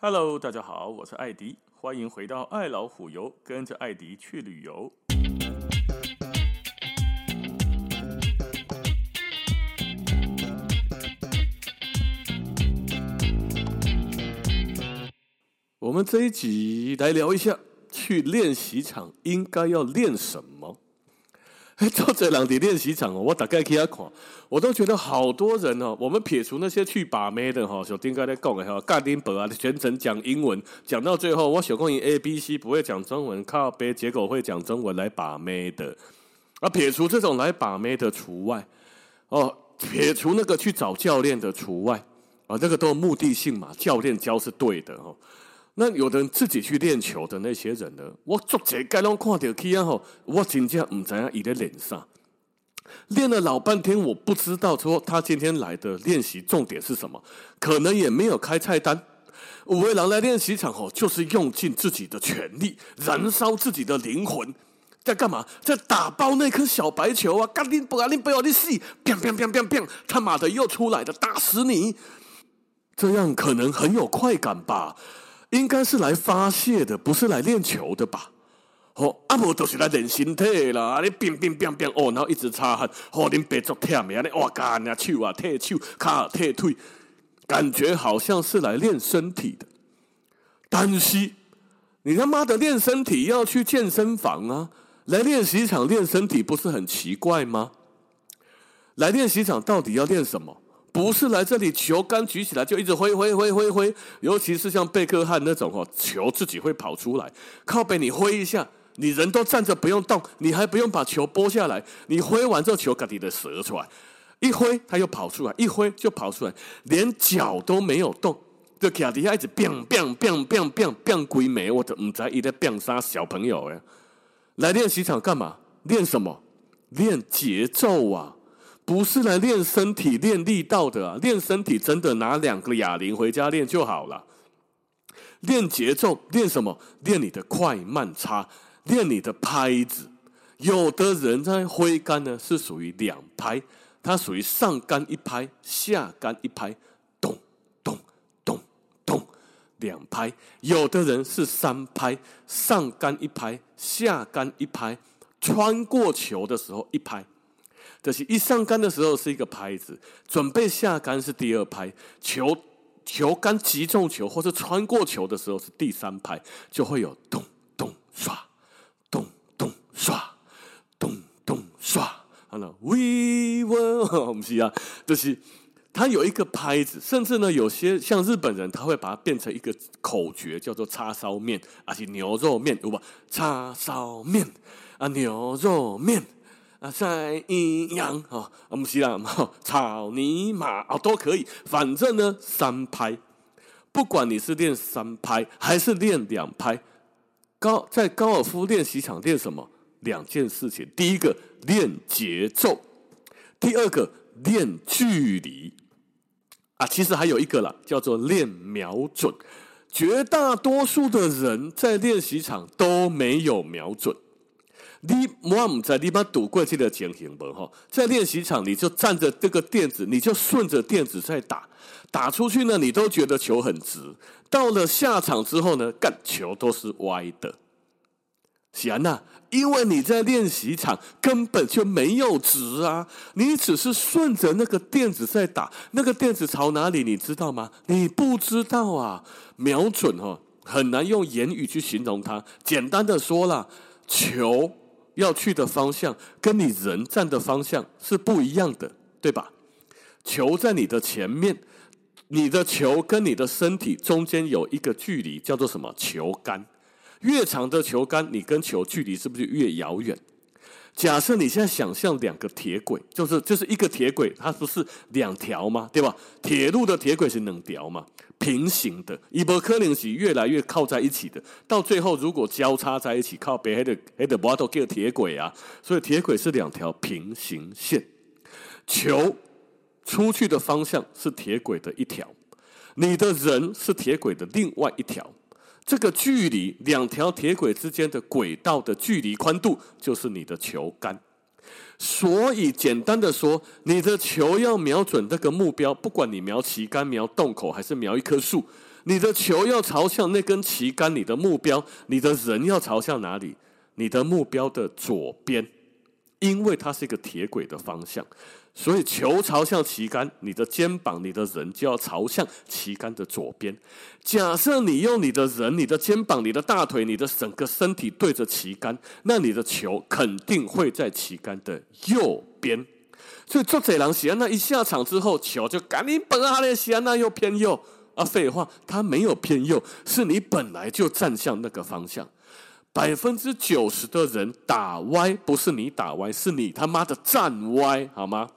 Hello，大家好，我是艾迪，欢迎回到爱老虎游，跟着艾迪去旅游。我们这一集来聊一下，去练习场应该要练什么？哎，做这两的练习场哦，我大概去他看，我都觉得好多人哦。我们撇除那些去把妹的哈，小丁刚才讲的哈，盖丁伯啊，全程讲英文，讲到最后，我小公英 A B C 不会讲中文，靠北结果会讲中文来把妹的啊。撇除这种来把妹的除外哦，撇除那个去找教练的除外啊，这个都有目的性嘛，教练教是对的哦。那有的人自己去练球的那些人呢？我做这该拢看到去啊吼，我真正唔知影伊在练啥。练了老半天，我不知道说他今天来的练习重点是什么，可能也没有开菜单。五位狼来练习场吼，就是用尽自己的全力，燃烧自己的灵魂，在干嘛？在打爆那颗小白球啊！干你不赶紧不要你死！砰砰砰砰砰！他妈的又出来了，打死你！这样可能很有快感吧？应该是来发泄的，不是来练球的吧？哦，阿伯都是来练身体啦！你乒乒乒乒哦，然后一直擦汗，哦，你别做忝的，你哇干呀，手啊，踢手，卡踢腿，感觉好像是来练身体的。但是你他妈的练身体要去健身房啊？来练习场练身体不是很奇怪吗？来练习场到底要练什么？不是来这里球杆举起来就一直挥挥挥挥挥，尤其是像贝克汉那种哦，球自己会跑出来。靠背你挥一下，你人都站着不用动，你还不用把球拨下来，你挥完之后球赶紧的折出来，一挥它又跑出来，一挥就跑出来，连脚都没有动，就卡底下一直变变变变变变鬼美，我都唔知伊在变啥小朋友哎，来练习场干嘛？练什么？练节奏啊！不是来练身体、练力道的啊！练身体真的拿两个哑铃回家练就好了。练节奏，练什么？练你的快慢差，练你的拍子。有的人在挥杆呢，是属于两拍，它属于上杆一拍，下杆一拍，咚咚咚咚，两拍。有的人是三拍，上杆一拍，下杆一拍，穿过球的时候一拍。就是一上杆的时候是一个拍子，准备下杆是第二拍，球球杆击中球或是穿过球的时候是第三拍，就会有咚咚刷，咚咚刷，咚咚刷。好了，We will，不是啊，就是它有一个拍子，甚至呢，有些像日本人，他会把它变成一个口诀，叫做叉烧面，还是牛肉面，有吧？叉烧面啊，牛肉面。啊，晒阴阳啊，不是啦，草泥马啊，都可以，反正呢，三拍，不管你是练三拍还是练两拍，高在高尔夫练习场练什么？两件事情，第一个练节奏，第二个练距离，啊，其实还有一个啦，叫做练瞄准。绝大多数的人在练习场都没有瞄准。你我唔知你把赌过去的情形不哈？在练习场，你就站着这个垫子，你就顺着垫子在打，打出去呢，你都觉得球很直。到了下场之后呢，干球都是歪的。行啊，因为你在练习场根本就没有直啊，你只是顺着那个垫子在打，那个垫子朝哪里，你知道吗？你不知道啊。瞄准哈，很难用言语去形容它。简单的说啦，球。要去的方向跟你人站的方向是不一样的，对吧？球在你的前面，你的球跟你的身体中间有一个距离，叫做什么？球杆。越长的球杆，你跟球距离是不是越遥远？假设你现在想象两个铁轨，就是就是一个铁轨，它不是两条吗？对吧？铁路的铁轨是两条嘛？平行的，一波可能是越来越靠在一起的，到最后如果交叉在一起，靠北还得还得不都叫铁轨啊？所以铁轨是两条平行线，球出去的方向是铁轨的一条，你的人是铁轨的另外一条，这个距离两条铁轨之间的轨道的距离宽度就是你的球杆。所以，简单的说，你的球要瞄准那个目标，不管你瞄旗杆、瞄洞口，还是瞄一棵树，你的球要朝向那根旗杆，你的目标，你的人要朝向哪里？你的目标的左边，因为它是一个铁轨的方向。所以球朝向旗杆，你的肩膀、你的人就要朝向旗杆的左边。假设你用你的人、你的肩膀、你的大腿、你的整个身体对着旗杆，那你的球肯定会在旗杆的右边。所以作者郎喜安娜一下场之后，球就赶紧本阿列喜安娜又偏右啊！废话，他没有偏右，是你本来就站向那个方向。百分之九十的人打歪，不是你打歪，是你他妈的站歪，好吗？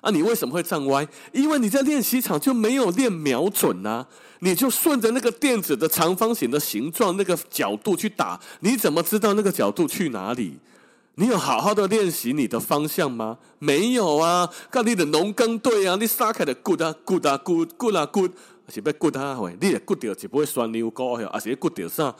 啊，你为什么会站歪？因为你在练习场就没有练瞄准呐、啊，你就顺着那个垫子的长方形的形状那个角度去打，你怎么知道那个角度去哪里？你有好好的练习你的方向吗？没有啊！看你的农耕队啊，你撒开的 good 啊 good 啊 good good 啊 good，是不 good 啊？喂，你的 good 掉就不会酸牛膏哟，而且 good 啥？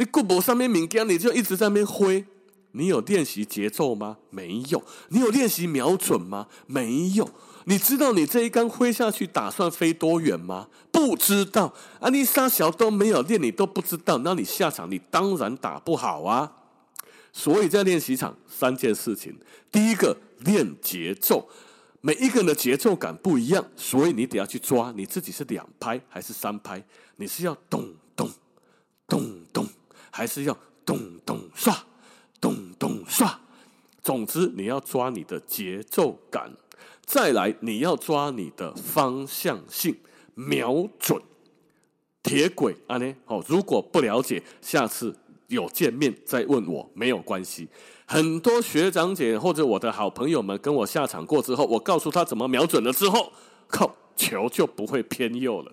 你 good 不上面敏感，你就一直在那边挥。你有练习节奏吗？没有。你有练习瞄准吗？没有。你知道你这一杆挥下去打算飞多远吗？不知道。啊，你啥小都没有练，你都不知道，那你下场你当然打不好啊。所以在练习场三件事情，第一个练节奏，每一个人的节奏感不一样，所以你得要去抓你自己是两拍还是三拍，你是要咚咚咚咚，还是要咚咚刷。咚咚刷，总之你要抓你的节奏感，再来你要抓你的方向性，瞄准铁轨啊！呢，哦，如果不了解，下次有见面再问我没有关系。很多学长姐或者我的好朋友们跟我下场过之后，我告诉他怎么瞄准了之后，靠，球就不会偏右了。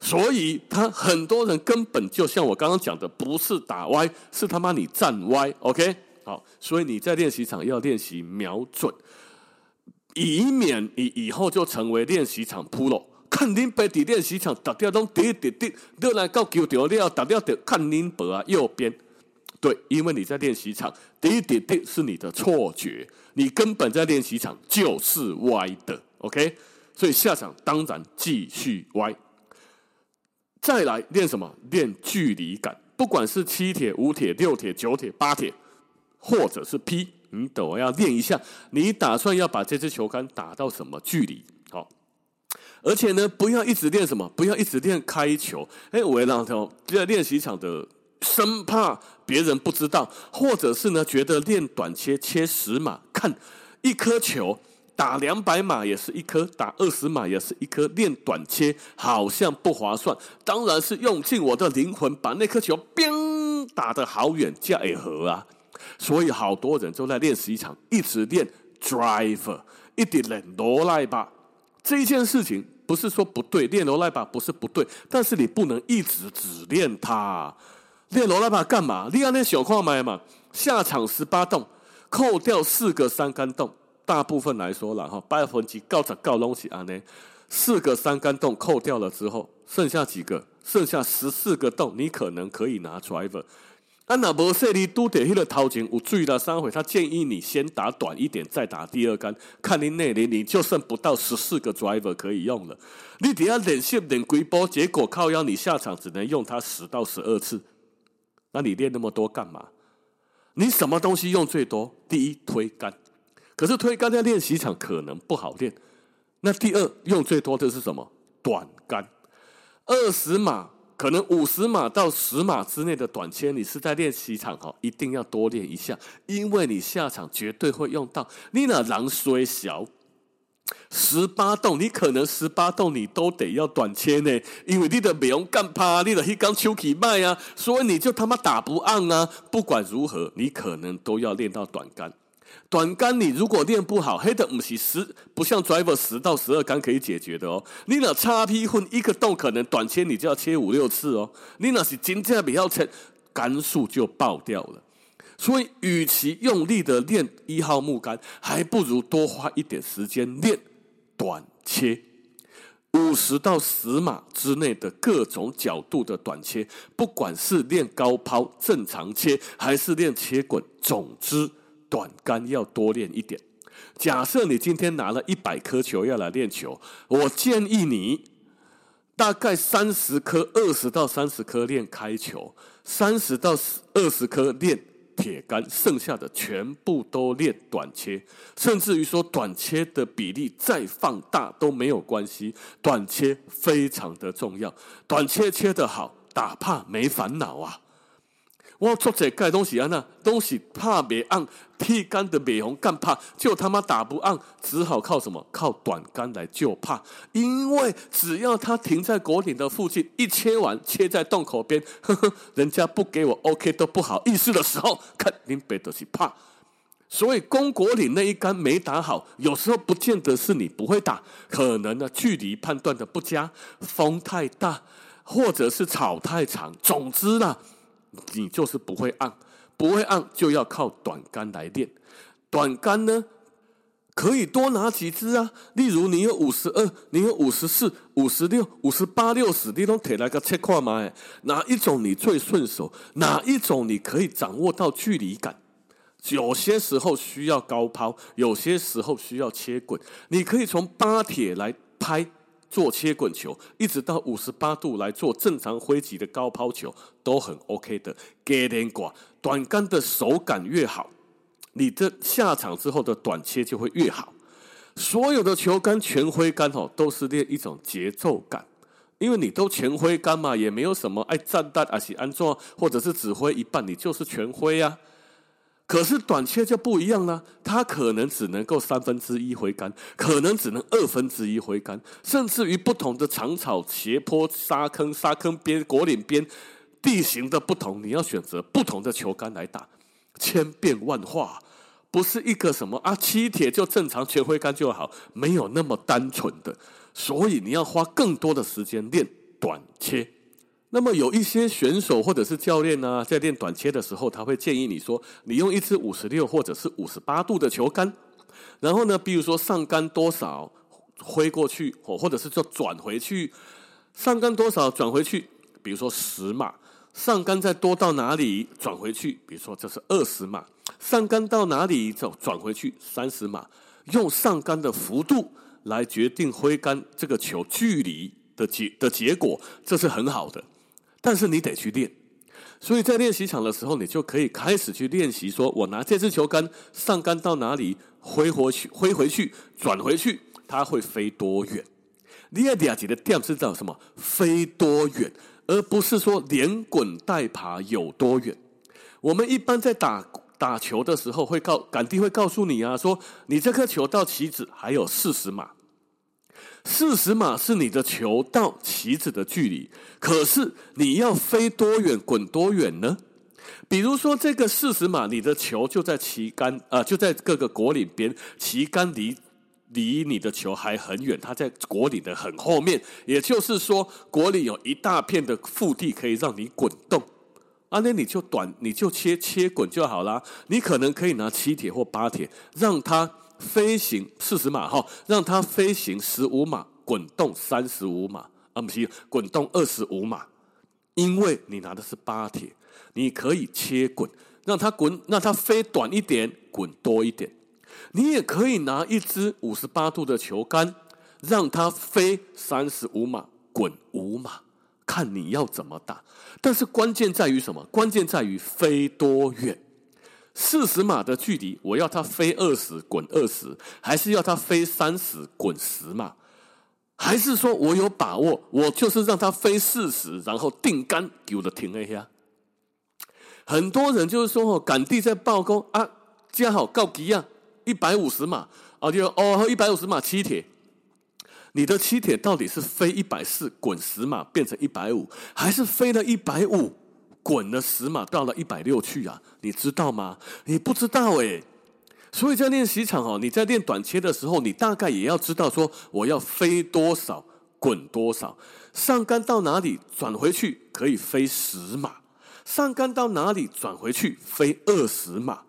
所以他很多人根本就像我刚刚讲的，不是打歪，是他妈你站歪。OK，好，所以你在练习场要练习瞄准，以免你以后就成为练习场 pro。看您白底练习场打掉都滴滴滴，又来到球掉了，打掉的看您白啊右边。对，因为你在练习场滴滴滴是你的错觉，你根本在练习场就是歪的。OK，所以下场当然继续歪。再来练什么？练距离感，不管是七铁、五铁、六铁、九铁、八铁，或者是 P，你都要练一下。你打算要把这支球杆打到什么距离？好，而且呢，不要一直练什么，不要一直练开球。哎，我让他在练习场的，生怕别人不知道，或者是呢，觉得练短切切十码，看一颗球。打两百码也是一颗，打二十码也是一颗。练短切好像不划算，当然是用尽我的灵魂把那颗球冰打得好远，这样也合啊。所以好多人都在练习场一直练 driver，一直练罗赖吧。这一件事情不是说不对，练罗赖吧不是不对，但是你不能一直只练它。练罗赖吧干嘛？你要那小矿买嘛？下场十八洞，扣掉四个三杆洞。大部分来说了哈，百分之九十九拢是安尼，四个三杆洞扣掉了之后，剩下几个？剩下十四个洞，你可能可以拿 driver。啊，那无说你拄在迄个头前有注意到三回，他建议你先打短一点，再打第二杆，看你那里你就剩不到十四个 driver 可以用了。你底下练习练几波，结果靠腰你下场只能用它十到十二次，那你练那么多干嘛？你什么东西用最多？第一推杆。可是推杆在练习场可能不好练。那第二用最多的是什么？短杆，二十码，可能五十码到十码之内的短切，你是在练习场哈，一定要多练一下，因为你下场绝对会用到。你那狼虽小，十八洞，你可能十八洞你都得要短切呢，因为你的美容干趴，你的一刚秋起卖啊，所以你就他妈打不按啊。不管如何，你可能都要练到短杆。短杆你如果练不好，黑的不是十，不像 driver 十到十二杆可以解决的哦。你那叉 P 混一个洞，可能短切你就要切五六次哦。你那是真正比较切，杆数就爆掉了。所以，与其用力的练一号木杆，还不如多花一点时间练短切，五十到十码之内的各种角度的短切，不管是练高抛正常切，还是练切滚，总之。短杆要多练一点。假设你今天拿了一百颗球要来练球，我建议你大概三十颗，二十到三十颗练开球，三十到二十颗练铁杆，剩下的全部都练短切，甚至于说短切的比例再放大都没有关系，短切非常的重要，短切切得好，打怕没烦恼啊。我做这盖东西啊，那东西怕别按，踢杆的美红干怕，就他妈打不按，只好靠什么？靠短杆来救怕。因为只要他停在果岭的附近，一切完切在洞口边，呵呵，人家不给我 OK 都不好意思的时候，看林北都是怕。所以公果岭那一杆没打好，有时候不见得是你不会打，可能呢距离判断的不佳，风太大，或者是草太长，总之啦。你就是不会按，不会按就要靠短杆来练。短杆呢，可以多拿几支啊。例如你有五十二，你有五十四、五十六、五十八、六十，你都提来个切块嘛。哪一种你最顺手？哪一种你可以掌握到距离感？有些时候需要高抛，有些时候需要切滚。你可以从八铁来拍。做切滚球，一直到五十八度来做正常挥击的高抛球，都很 OK 的。给点寡，短杆的手感越好，你的下场之后的短切就会越好。所有的球杆全挥杆哦，都是练一种节奏感，因为你都全挥杆嘛，也没有什么爱站单还是安装，或者是只挥一半，你就是全挥啊。可是短切就不一样了，它可能只能够三分之一挥杆，可能只能二分之一挥杆，甚至于不同的长草、斜坡、沙坑、沙坑边、果岭边地形的不同，你要选择不同的球杆来打，千变万化，不是一个什么啊七铁就正常全挥杆就好，没有那么单纯的，所以你要花更多的时间练短切。那么有一些选手或者是教练呢，在练短切的时候，他会建议你说，你用一支五十六或者是五十八度的球杆，然后呢，比如说上杆多少挥过去，或或者是说转回去，上杆多少转回去，比如说十码，上杆再多到哪里转回去，比如说这是二十码，上杆到哪里走转回去三十码，用上杆的幅度来决定挥杆这个球距离的结的结果，这是很好的。但是你得去练，所以在练习场的时候，你就可以开始去练习。说我拿这支球杆上杆到哪里挥回去，挥回去，转回去，它会飞多远？你要了解的点是叫什么？飞多远，而不是说连滚带爬有多远。我们一般在打打球的时候，会告杆弟会告诉你啊，说你这颗球到旗子还有四十码。四十码是你的球到旗子的距离，可是你要飞多远、滚多远呢？比如说，这个四十码，你的球就在旗杆啊，就在各个果岭边，旗杆离离你的球还很远，它在果岭的很后面。也就是说，果岭有一大片的腹地可以让你滚动，啊，那你就短，你就切切滚就好啦。你可能可以拿七铁或八铁，让它。飞行四十码哈，让它飞行十五码，滚动三十五码，啊不是，滚动二十五码。因为你拿的是八铁，你可以切滚，让它滚，让它飞短一点，滚多一点。你也可以拿一支五十八度的球杆，让它飞三十五码，滚五码，看你要怎么打。但是关键在于什么？关键在于飞多远。四十码的距离，我要它飞二十滚二十，还是要它飞三十滚十码？还是说我有把握，我就是让它飞四十，然后定杆给我的停一下？很多人就是说哦，杆地在报功啊，加好告急啊，一百五十码啊，就哦一百五十码七铁，你的七铁到底是飞一百四滚十码变成一百五，还是飞了一百五？滚了十码到了一百六去啊，你知道吗？你不知道诶。所以在练习场哦，你在练短切的时候，你大概也要知道说我要飞多少，滚多少，上杆到哪里转回去可以飞十码，上杆到哪里转回去飞二十码。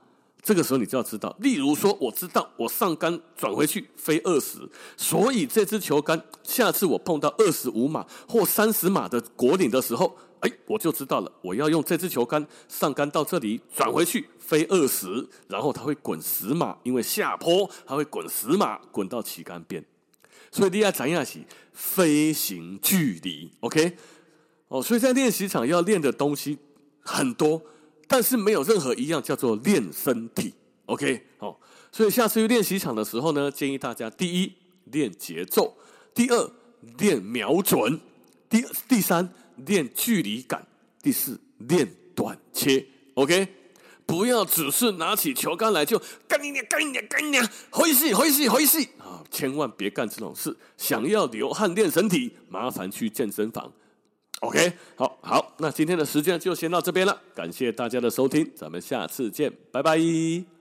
这个时候你就要知道，例如说，我知道我上杆转回去飞二十，所以这支球杆下次我碰到二十五码或三十码的果岭的时候。哎，我就知道了，我要用这支球杆上杆到这里转回去飞二十，然后它会滚十码，因为下坡它会滚十码，滚到旗杆边。所以你要怎样是飞行距离，OK？哦，所以在练习场要练的东西很多，但是没有任何一样叫做练身体，OK？哦，所以下次去练习场的时候呢，建议大家第一练节奏，第二练瞄准，第第三练距离感，第四练短切，OK？不要只是拿起球杆来就干你娘干你娘干你娘，回戏回戏回戏啊！千万别干这种事。想要流汗练身体，麻烦去健身房。OK，好好，那今天的时间就先到这边了。感谢大家的收听，咱们下次见，拜拜。